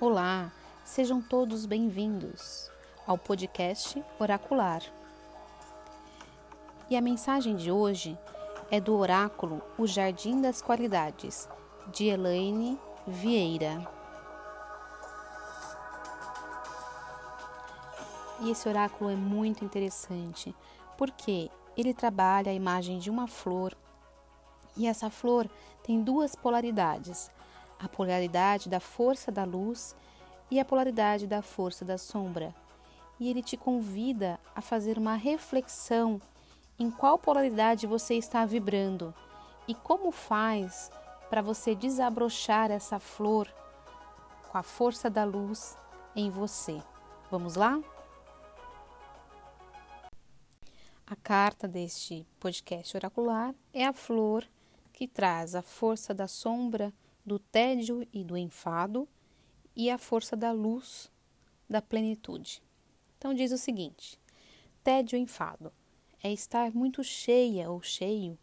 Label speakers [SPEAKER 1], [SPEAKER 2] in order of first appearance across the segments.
[SPEAKER 1] Olá, sejam todos bem-vindos ao podcast Oracular. E a mensagem de hoje é do oráculo O Jardim das Qualidades, de Elaine Vieira. E esse oráculo é muito interessante porque ele trabalha a imagem de uma flor e essa flor tem duas polaridades a polaridade da força da luz e a polaridade da força da sombra. E ele te convida a fazer uma reflexão em qual polaridade você está vibrando e como faz para você desabrochar essa flor com a força da luz em você. Vamos lá? A carta deste podcast oracular é a flor que traz a força da sombra do tédio e do enfado e a força da luz da plenitude. Então diz o seguinte: tédio e enfado é estar muito cheia ou cheio,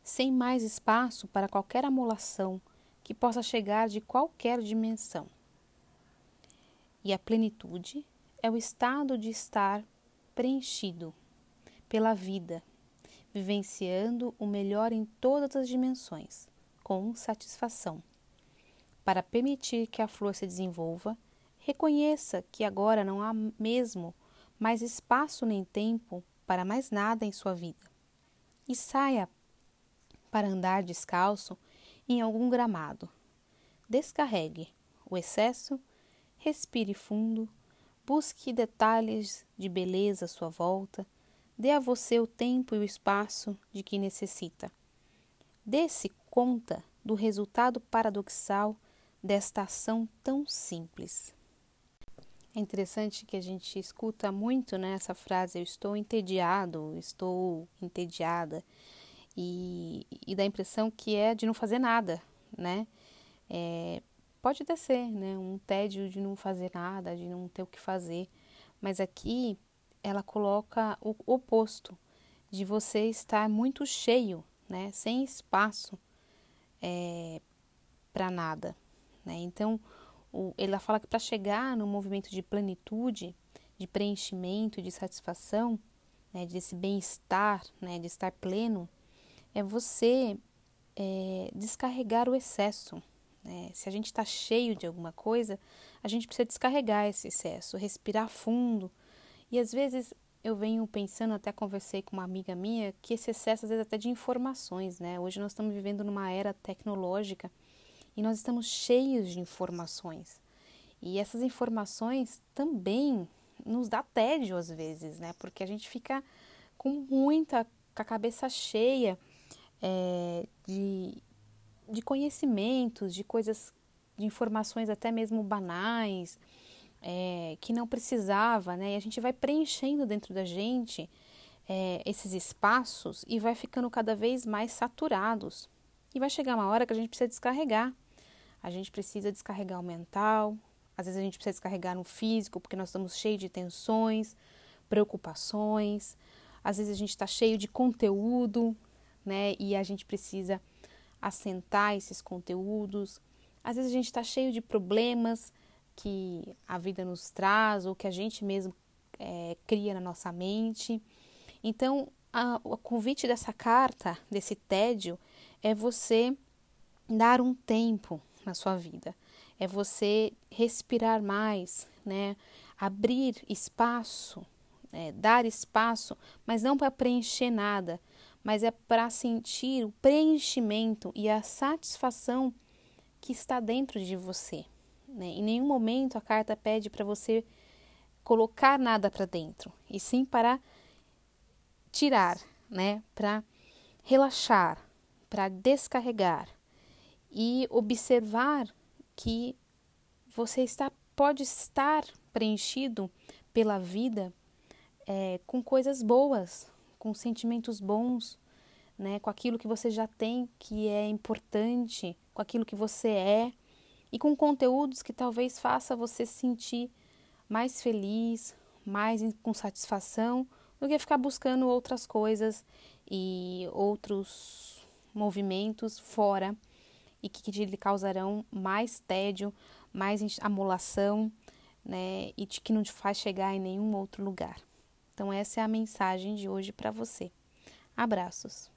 [SPEAKER 1] sem mais espaço para qualquer amolação que possa chegar de qualquer dimensão. E a plenitude é o estado de estar preenchido pela vida, vivenciando o melhor em todas as dimensões, com satisfação para permitir que a flor se desenvolva, reconheça que agora não há mesmo mais espaço nem tempo para mais nada em sua vida. E saia para andar descalço em algum gramado. Descarregue o excesso, respire fundo, busque detalhes de beleza à sua volta, dê a você o tempo e o espaço de que necessita. Dê-se conta do resultado paradoxal desta ação tão simples. É interessante que a gente escuta muito né, essa frase: eu estou entediado, estou entediada, e, e dá a impressão que é de não fazer nada, né? É, pode até ser, né? Um tédio de não fazer nada, de não ter o que fazer, mas aqui ela coloca o oposto, de você estar muito cheio, né? Sem espaço é, para nada. Né? Então, o, ela fala que para chegar no movimento de plenitude, de preenchimento, de satisfação, né, desse bem-estar, né, de estar pleno, é você é, descarregar o excesso. Né? Se a gente está cheio de alguma coisa, a gente precisa descarregar esse excesso, respirar fundo. E às vezes eu venho pensando, até conversei com uma amiga minha, que esse excesso, às vezes, até de informações, né? Hoje nós estamos vivendo numa era tecnológica e nós estamos cheios de informações. E essas informações também nos dá tédio às vezes, né? Porque a gente fica com muita, com a cabeça cheia é, de, de conhecimentos, de coisas, de informações até mesmo banais, é, que não precisava, né? E a gente vai preenchendo dentro da gente é, esses espaços e vai ficando cada vez mais saturados. E vai chegar uma hora que a gente precisa descarregar. A gente precisa descarregar o mental, às vezes a gente precisa descarregar no físico, porque nós estamos cheios de tensões, preocupações, às vezes a gente está cheio de conteúdo, né? E a gente precisa assentar esses conteúdos. Às vezes a gente está cheio de problemas que a vida nos traz ou que a gente mesmo é, cria na nossa mente. Então, a, o convite dessa carta, desse tédio, é você dar um tempo na sua vida. É você respirar mais, né? Abrir espaço, né? dar espaço, mas não para preencher nada, mas é para sentir o preenchimento e a satisfação que está dentro de você. Né? Em nenhum momento a carta pede para você colocar nada para dentro, e sim para tirar, né? Para relaxar, para descarregar e observar que você está pode estar preenchido pela vida é, com coisas boas, com sentimentos bons, né, com aquilo que você já tem que é importante, com aquilo que você é e com conteúdos que talvez faça você sentir mais feliz, mais com satisfação do que ficar buscando outras coisas e outros movimentos fora e que lhe causarão mais tédio, mais amolação, né, e que não te faz chegar em nenhum outro lugar. Então essa é a mensagem de hoje para você. Abraços.